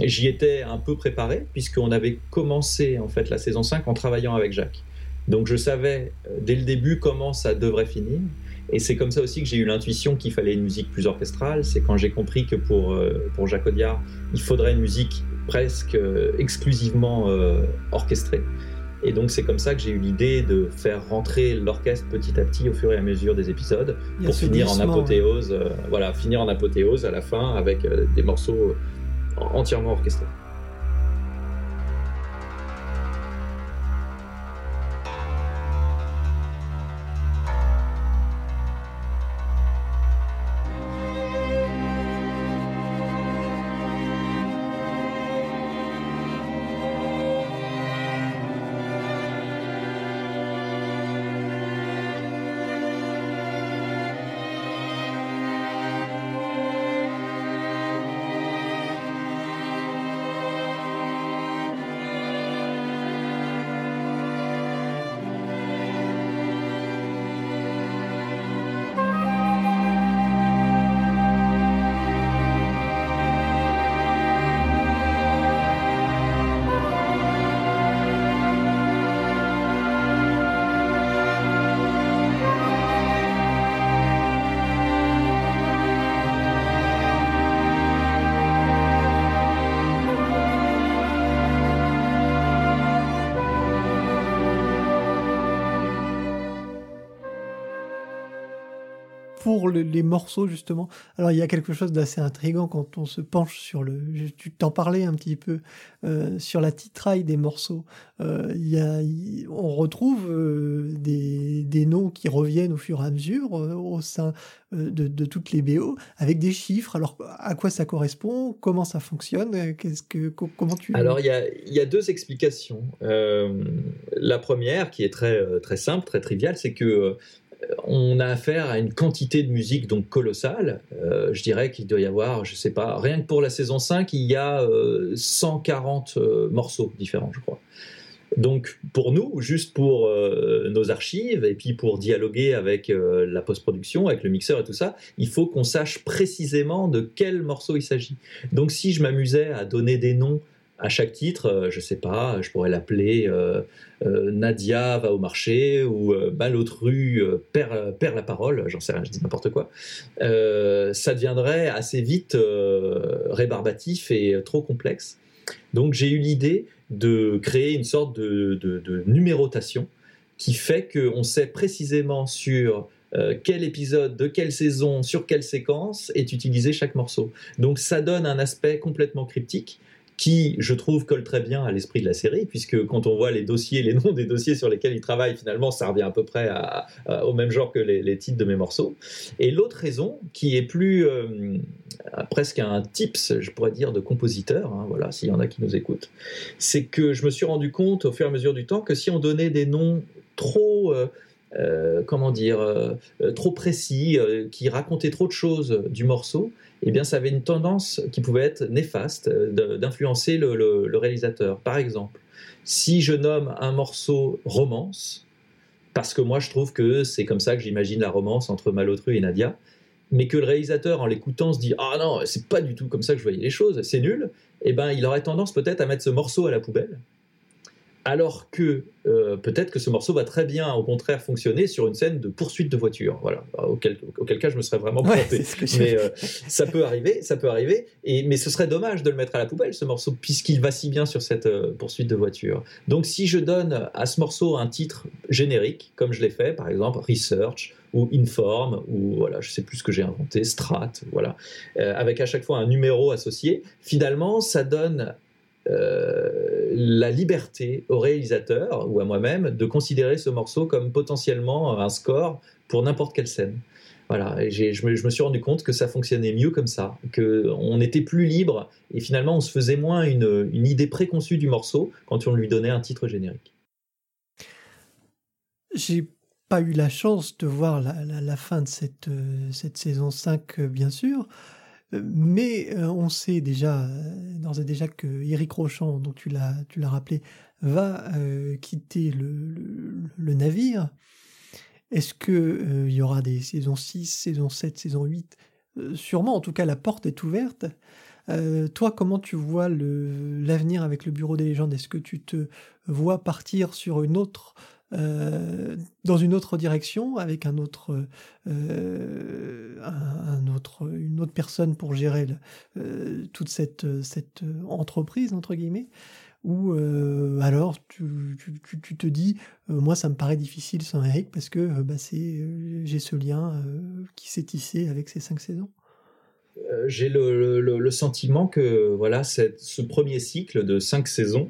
J'y étais un peu préparé, puisqu'on avait commencé en fait la saison 5 en travaillant avec Jacques. Donc je savais euh, dès le début comment ça devrait finir. Et c'est comme ça aussi que j'ai eu l'intuition qu'il fallait une musique plus orchestrale. C'est quand j'ai compris que pour, euh, pour Jacques Audiard, il faudrait une musique presque euh, exclusivement orchestrée. Et donc c'est comme ça que j'ai eu l'idée de faire rentrer l'orchestre petit à petit au fur et à mesure des épisodes pour finir en apothéose. voilà, finir en apothéose à la fin avec des morceaux entièrement orchestrés. Pour les morceaux justement. Alors il y a quelque chose d'assez intrigant quand on se penche sur le. Tu t'en parlais un petit peu euh, sur la titraille des morceaux. Euh, il y a, on retrouve euh, des, des, noms qui reviennent au fur et à mesure au sein de, de, toutes les BO avec des chiffres. Alors à quoi ça correspond? Comment ça fonctionne? Qu'est-ce que comment tu Alors il y a, y a, deux explications. la première qui est très très simple, très triviale, c'est que on a affaire à une quantité de musique donc colossale. Euh, je dirais qu'il doit y avoir, je sais pas, rien que pour la saison 5, il y a 140 euh, euh, morceaux différents, je crois. Donc pour nous, juste pour nos archives et puis pour dialoguer avec la post-production, avec le mixeur et tout ça, il faut qu'on sache précisément de quel morceau il s'agit. Donc si je m'amusais à donner des noms à chaque titre, euh, je sais pas, je pourrais l'appeler euh, euh, Nadia va au marché ou Malotru perd, la parole, j'en sais rien, je dis n'importe quoi. ça deviendrait assez vite rébarbatif et trop complexe. Donc j'ai eu l'idée de créer une sorte de numérotation qui fait qu'on sait précisément sur quel épisode, de quelle saison, sur quelle séquence est utilisé chaque morceau. Donc ça donne un aspect complètement cryptique qui, je trouve, colle très bien à l'esprit de la série, puisque quand on voit les dossiers, les noms des dossiers sur lesquels il travaille, finalement, ça revient à peu près au même genre que les, titres de mes morceaux. Et l'autre raison, qui est plus euh, presque un tips, je pourrais dire, de compositeur, hein, voilà, s'il y en a qui nous écoutent, c'est que je me suis rendu compte au fur et à mesure du temps que si on donnait des noms trop... Euh, euh, comment dire, trop précis, qui racontaient trop de choses du morceau, eh bien, ça avait une tendance qui pouvait être néfaste euh, d'influencer le, réalisateur. Par exemple, si je nomme un morceau romance, parce que moi je trouve que c'est comme ça que j'imagine la romance entre Malotru et Nadia, mais que le réalisateur en l'écoutant se dit ah non c'est pas du tout comme ça que je voyais les choses, c'est nul, eh ben il aurait tendance peut-être à mettre ce morceau à la poubelle alors que euh, peut-être que ce morceau va très bien, au contraire, fonctionner sur une scène de poursuite de voiture. Voilà, auquel, cas je me serais vraiment planté. mais euh, ça peut arriver, ça peut arriver. Et mais ce serait dommage de le mettre à la poubelle ce morceau puisqu'il va si bien sur cette euh, poursuite de voiture. Donc si je donne à ce morceau un titre générique, comme je l'ai fait, par exemple Research ou Inform ou voilà, je sais plus ce que j'ai inventé, Strat, voilà, avec à chaque fois un numéro associé. Finalement, ça donne euh, la liberté au réalisateur ou à moi-même de considérer ce morceau comme potentiellement un score pour n'importe quelle scène. Voilà, je me, suis rendu compte que ça fonctionnait mieux comme ça, qu'on était plus libre et finalement on se faisait moins une, une idée préconçue du morceau quand on lui donnait un titre générique. J'ai pas eu la chance de voir la, la, fin de cette, euh, cette saison 5, euh, bien sûr. Mais euh, on sait déjà, euh, d'ores et déjà, que Eric Rochant, dont tu l'as, tu l'as rappelé, va euh, quitter le, navire. Est-ce qu'il il y aura des saisons 6, saison 7, saison 8 Sûrement, en tout cas, la porte est ouverte. toi, comment tu vois l'avenir avec le Bureau des légendes? Est-ce que tu te vois partir sur une autre euh, dans une autre direction avec un autre, euh, un, autre, une autre personne pour gérer euh, toute cette, cette entreprise entre guillemets ou alors tu, tu, te dis moi ça me paraît difficile sans Eric parce que bah, c'est j'ai ce lien qui s'est tissé avec ces cinq saisons. J'ai le, le, le, sentiment que voilà ce premier cycle de cinq saisons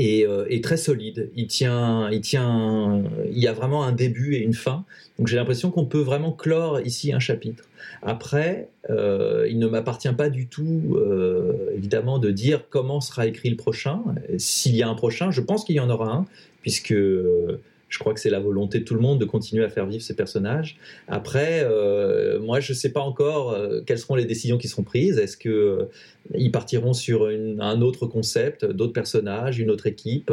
euh, est, très solide. Il tient, il tient, il y a vraiment un début et une fin. Donc j'ai l'impression qu'on peut vraiment clore ici un chapitre. Après, euh, il ne m'appartient pas du tout, euh, évidemment, de dire comment sera écrit le prochain. S'il y a un prochain, je pense qu'il y en aura un, puisque je crois que c'est la volonté de tout le monde de continuer à faire vivre ces personnages. Après, euh, moi, je ne sais pas encore euh, quelles seront les décisions qui seront prises. Est-ce qu'ils euh, partiront sur un autre concept, d'autres personnages, une autre équipe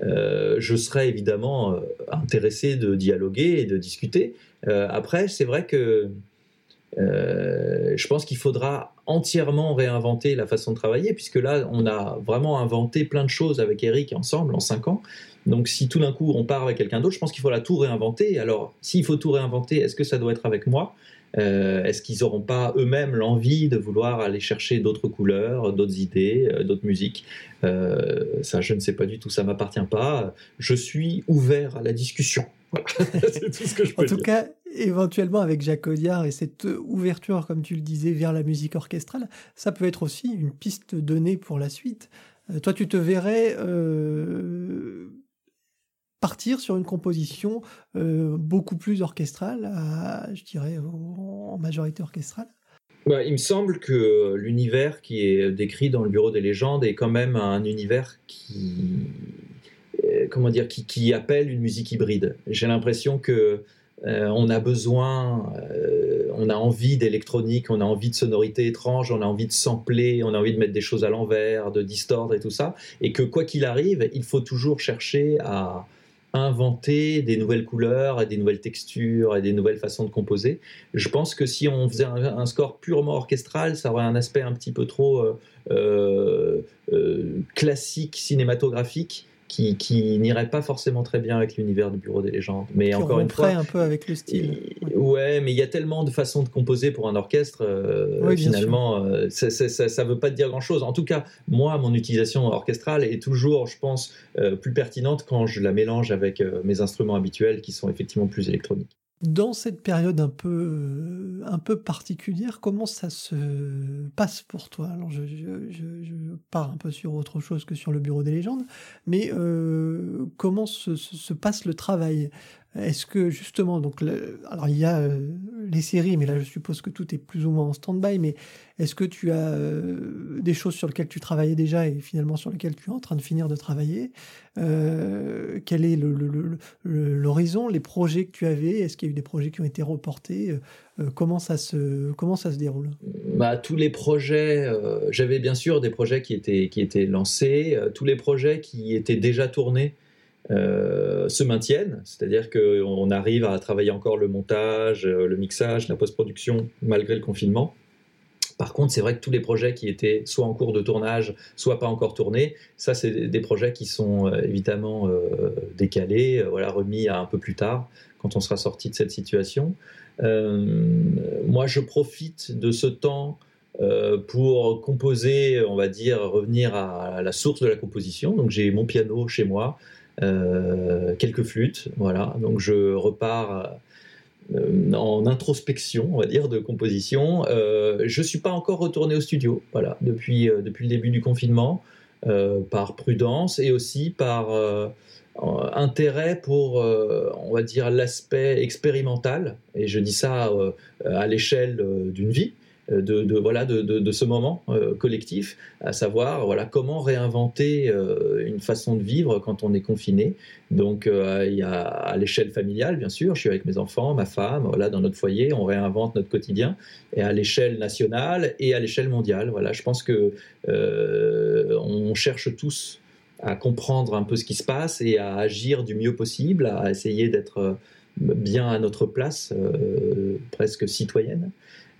Je serais évidemment intéressé de dialoguer et de discuter. après, c'est vrai que je pense qu'il faudra entièrement réinventer la façon de travailler, puisque là, on a vraiment inventé plein de choses avec Eric ensemble en cinq ans. Donc si tout d'un coup on part avec quelqu'un d'autre, je pense qu'il faut la tout réinventer. Alors s'il faut tout réinventer, est-ce que ça doit être avec moi? Euh, Est-ce qu'ils n'auront pas eux-mêmes l'envie de vouloir aller chercher d'autres couleurs, d'autres idées, euh, d'autres musiques? Euh, Ça, je ne sais pas du tout, ça m'appartient pas. Je suis ouvert à la discussion. c'est tout ce que je peux En tout cas, éventuellement avec Jacques Audiard et cette ouverture, comme tu le disais, vers la musique orchestrale, ça peut être aussi une piste donnée pour la suite. Euh, toi, tu te verrais euh, partir sur une composition euh, beaucoup plus orchestrale, je dirais en majorité orchestrale? Bah, il me semble que l'univers qui est décrit dans le Bureau des légendes est quand même un univers qui, comment dire, qui, appelle une musique hybride. J'ai l'impression que on a besoin, on a envie d'électronique, on a envie de sonorités étranges, on a envie de sampler, on a envie de mettre des choses à l'envers, de distordre et tout ça, et que quoi qu'il arrive, il faut toujours chercher à, inventer des nouvelles couleurs et des nouvelles textures et des nouvelles façons de composer. Je pense que si on faisait un, score purement orchestral, ça aurait un aspect un petit peu trop euh, euh, euh, classique, cinématographique qui, qui n'irait pas forcément très bien avec l'univers du Bureau des légendes. Mais encore une fois, un peu avec le style. ouais, mais il y a tellement de façons de composer pour un orchestre. Euh, finalement, euh, ça, ne veut pas dire grand-chose. En tout cas, moi, mon utilisation orchestrale est toujours, je pense, euh, plus pertinente quand je la mélange avec mes instruments habituels qui sont effectivement plus électroniques. Dans cette période un peu, euh, un peu particulière, comment ça se passe pour toi? Alors, je, pars un peu sur autre chose que sur le bureau des légendes, mais euh, comment se, passe le travail? Est-ce que justement, donc, alors il y a euh, les séries, mais là je suppose que tout est plus ou moins en stand-by, mais est-ce que tu as euh, des choses sur lesquelles tu travaillais déjà et finalement sur lesquelles tu es en train de finir de travailler? Euh, Quel est l'horizon, les projets que tu avais? Est-ce qu'il y a eu des projets qui ont été reportés? Comment, ça se, comment ça se déroule? Bah, Tous les projets, j'avais bien sûr des projets qui étaient, qui étaient lancés, tous les projets qui étaient déjà tournés. Euh, se maintiennent, c'est-à-dire qu'on arrive à travailler encore le montage, euh, le mixage, la post-production malgré le confinement. Par contre, c'est vrai que tous les projets qui étaient soit en cours de tournage, soit pas encore tournés, ça, c'est des projets qui sont euh, évidemment décalés, voilà, remis à un peu plus tard, quand on sera sorti de cette situation. moi, je profite de ce temps pour composer, on va dire, revenir à la source de la composition. Donc, j'ai mon piano chez moi, quelques flûtes, voilà. Donc je repars euh, en introspection, on va dire, de composition. Euh, je suis pas encore retourné au studio, voilà, depuis euh, depuis le début du confinement, par prudence et aussi par intérêt pour, on va dire, l'aspect expérimental. Et je dis ça à l'échelle d'une vie de, voilà, de, ce moment euh, collectif, à savoir voilà, comment réinventer euh, une façon de vivre quand on est confiné. Donc euh, à l'échelle familiale, bien sûr, je suis avec mes enfants, ma femme, voilà, dans notre foyer, on réinvente notre quotidien, et à l'échelle nationale et à l'échelle mondiale. Voilà, je pense que on cherche tous à comprendre un peu ce qui se passe et à agir du mieux possible, à essayer d'être bien à notre place, presque citoyenne.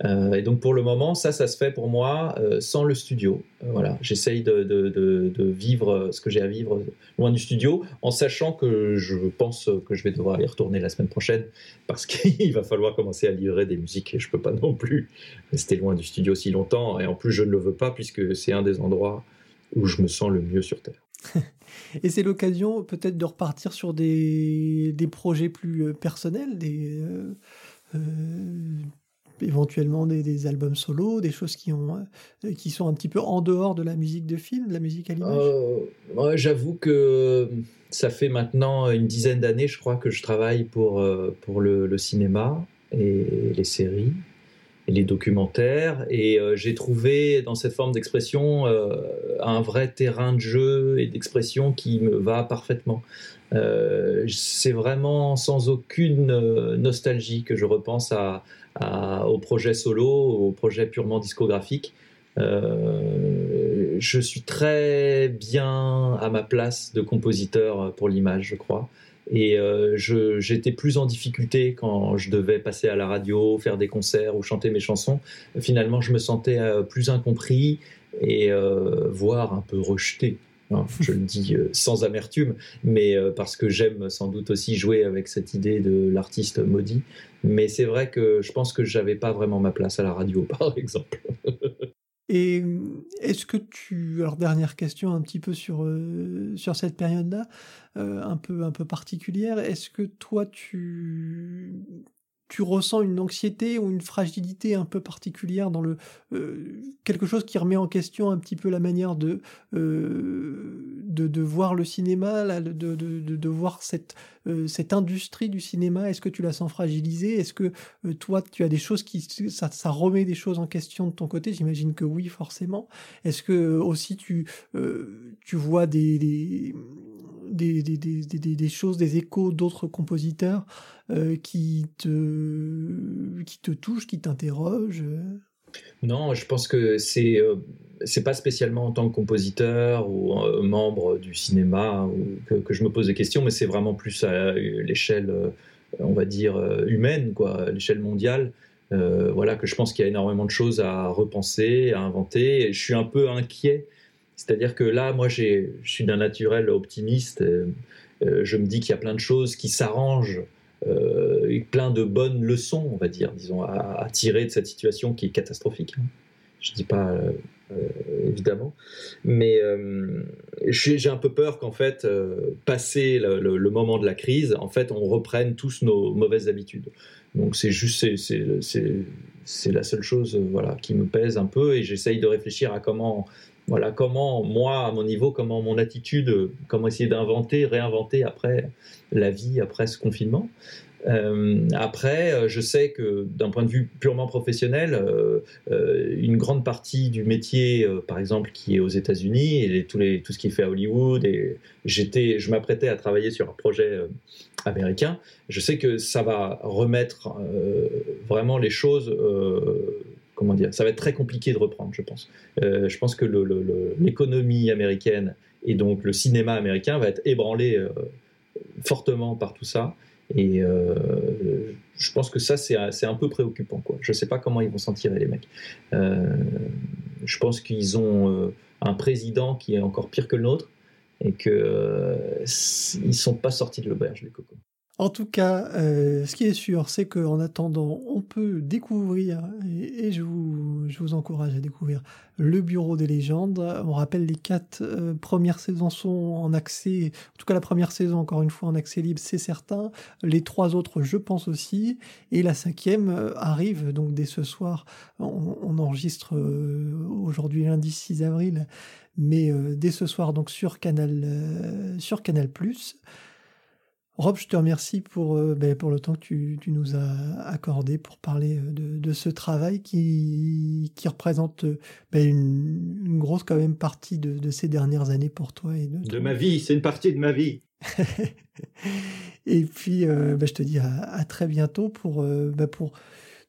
Euh, et donc pour le moment, ça, ça se fait pour moi euh, sans le studio. Euh, voilà, j'essaye de, vivre ce que j'ai à vivre loin du studio, en sachant que je pense que je vais devoir y retourner la semaine prochaine parce qu'il va falloir commencer à livrer des musiques et je peux pas non plus rester loin du studio si longtemps. Et en plus, je ne le veux pas puisque c'est un des endroits où je me sens le mieux sur Terre. Et c'est l'occasion peut-être de repartir sur des projets plus personnels, des, éventuellement des, albums solo, des choses qui, ont, euh, qui sont un petit peu en dehors de la musique de film, de la musique à l'image euh, J'avoue que ça fait maintenant une dizaine d'années, je crois, que je travaille pour, euh, pour le, cinéma et les séries et les documentaires. Et j'ai trouvé dans cette forme d'expression un vrai terrain de jeu et d'expression qui me va parfaitement. C'est vraiment sans aucune nostalgie que je repense au projet solo, au projet purement discographique. Euh, je suis très bien à ma place de compositeur pour l'image, je crois. Et euh, j'étais plus en difficulté quand je devais passer à la radio, faire des concerts ou chanter mes chansons. Finalement, je me sentais euh, plus incompris et voire un peu rejeté Je le dis euh, sans amertume, mais euh, parce que j'aime sans doute aussi jouer avec cette idée de l'artiste maudit. Mais c'est vrai que je pense que j'avais pas vraiment ma place à la radio, par exemple. Et est-ce que tu alors dernière question un petit peu sur sur cette période-là un peu un peu particulière est-ce que toi tu tu ressens une anxiété ou une fragilité un peu particulière dans le euh, quelque chose qui remet en question un petit peu la manière de euh, de, voir le cinéma, de, de, de, voir cette euh, cette industrie du cinéma? Est-ce que tu la sens fragilisée? Est-ce que toi tu as des choses qui ça, remet des choses en question de ton côté? J'imagine que oui, forcément. Est-ce que aussi tu tu vois des des, choses, des échos d'autres compositeurs euh, qui, te, qui te touchent, qui t'interrogent Non, je pense que c'est euh, c'est pas spécialement en tant que compositeur ou euh, membre du cinéma que, je me pose des questions, mais c'est vraiment plus à l'échelle, on va dire, humaine, quoi, à l'échelle mondiale. voilà, que je pense qu'il y a énormément de choses à repenser, à inventer. Je suis un peu inquiet c'est-à-dire que là, moi, je suis d'un naturel optimiste. Euh, euh, je me dis qu'il y a plein de choses qui s'arrangent, euh, plein de bonnes leçons, on va dire, disons, à, tirer de cette situation qui est catastrophique. Hein. Je ne dis pas évidemment, mais j'ai un peu peur qu'en fait, passé le, moment de la crise, en fait, on reprenne tous nos mauvaises habitudes. Donc c'est juste, c'est la seule chose, voilà, qui me pèse un peu, et j'essaye de réfléchir à comment voilà comment moi à mon niveau comment mon attitude comment essayer d'inventer réinventer après la vie après ce confinement euh, après, je sais que d'un point de vue purement professionnel, euh, euh, une grande partie du métier, par exemple, qui est aux États-Unis et tout ce qui est fait à Hollywood, et j'étais, je m'apprêtais à travailler sur un projet américain. Je sais que ça va remettre vraiment les choses comment dire, ça va être très compliqué de reprendre, je pense. Euh, je pense que l'économie américaine et donc le cinéma américain va être ébranlé euh, fortement par tout ça. Et euh, je pense que ça, c'est un peu préoccupant. Je ne sais pas comment ils vont s'en tirer, les mecs. je pense qu'ils ont un président qui est encore pire que le nôtre et qu'ils ne sont pas sortis de l'auberge, les cocos. En tout cas, euh, ce qui est sûr, c'est qu'en attendant, on peut découvrir, et, je, vous, encourage à découvrir le Bureau des légendes. On rappelle, les quatre euh, premières saisons sont en accès, en tout cas la première saison, encore une fois, en accès libre, c'est certain. Les trois autres, je pense aussi. Et la cinquième euh, arrive donc dès ce soir. On, on enregistre aujourd'hui lundi 6 avril, mais dès ce soir donc sur Canal, sur Canal+. Rob, je te remercie pour, euh, ben, pour le temps que tu, tu, nous as accordé pour parler euh, de, de ce travail qui, qui représente ben, une, une, grosse quand même partie de, de, ces dernières années pour toi. Et de, ma vie, c'est une partie de ma vie. et puis, euh, ben, je te dis à, à très bientôt pour, pour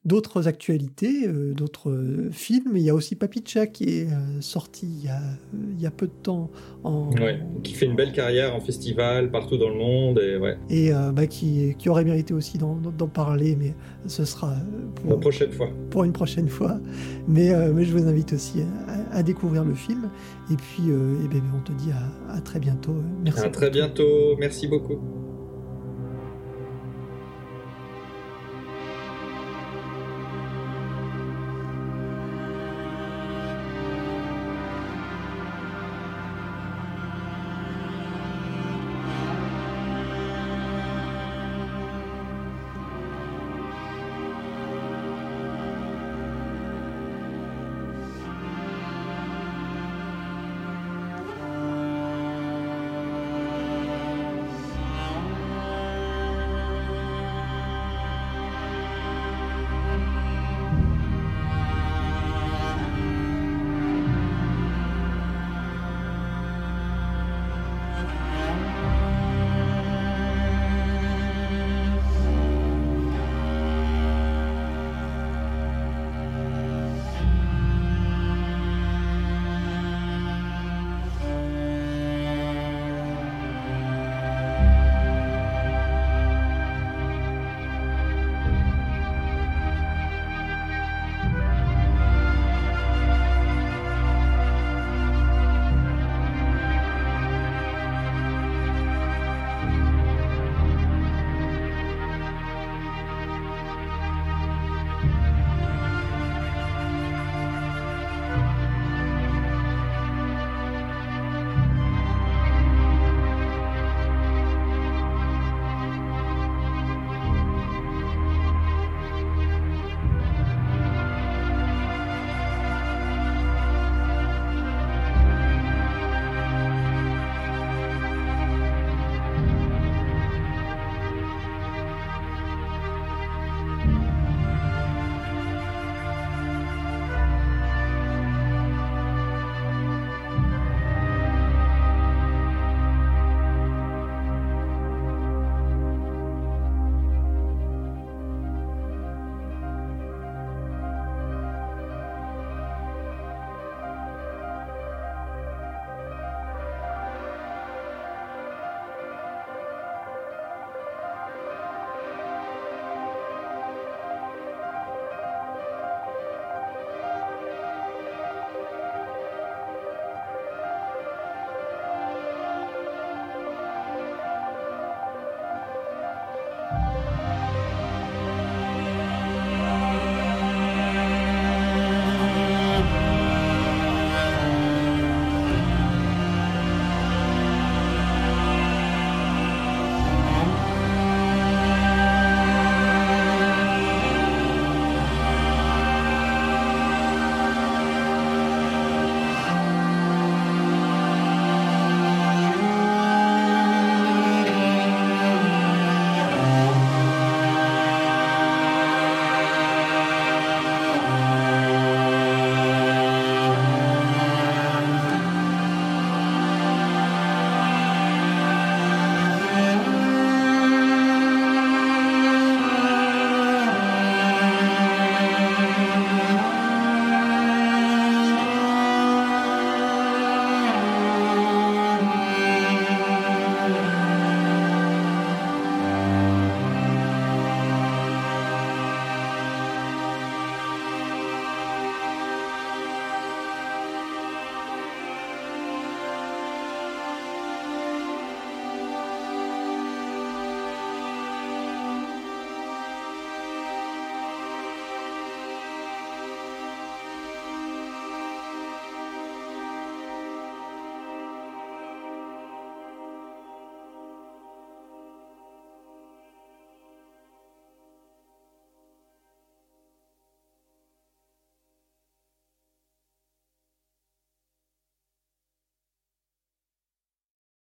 d'autres actualités, euh, d'autres euh, films. Il y a aussi Papicha qui est euh, sorti il y, a, il y, a, peu de temps. En, ouais, qui fait une belle carrière en festival partout dans le monde. Et, ouais. et bah, qui, qui, aurait mérité aussi d'en parler, mais ce sera pour, une prochaine fois. pour une prochaine fois. Mais, mais je vous invite aussi à, à, découvrir le film. Et puis, et bien, on te dit à, à très bientôt. Merci. À très bientôt. Merci beaucoup.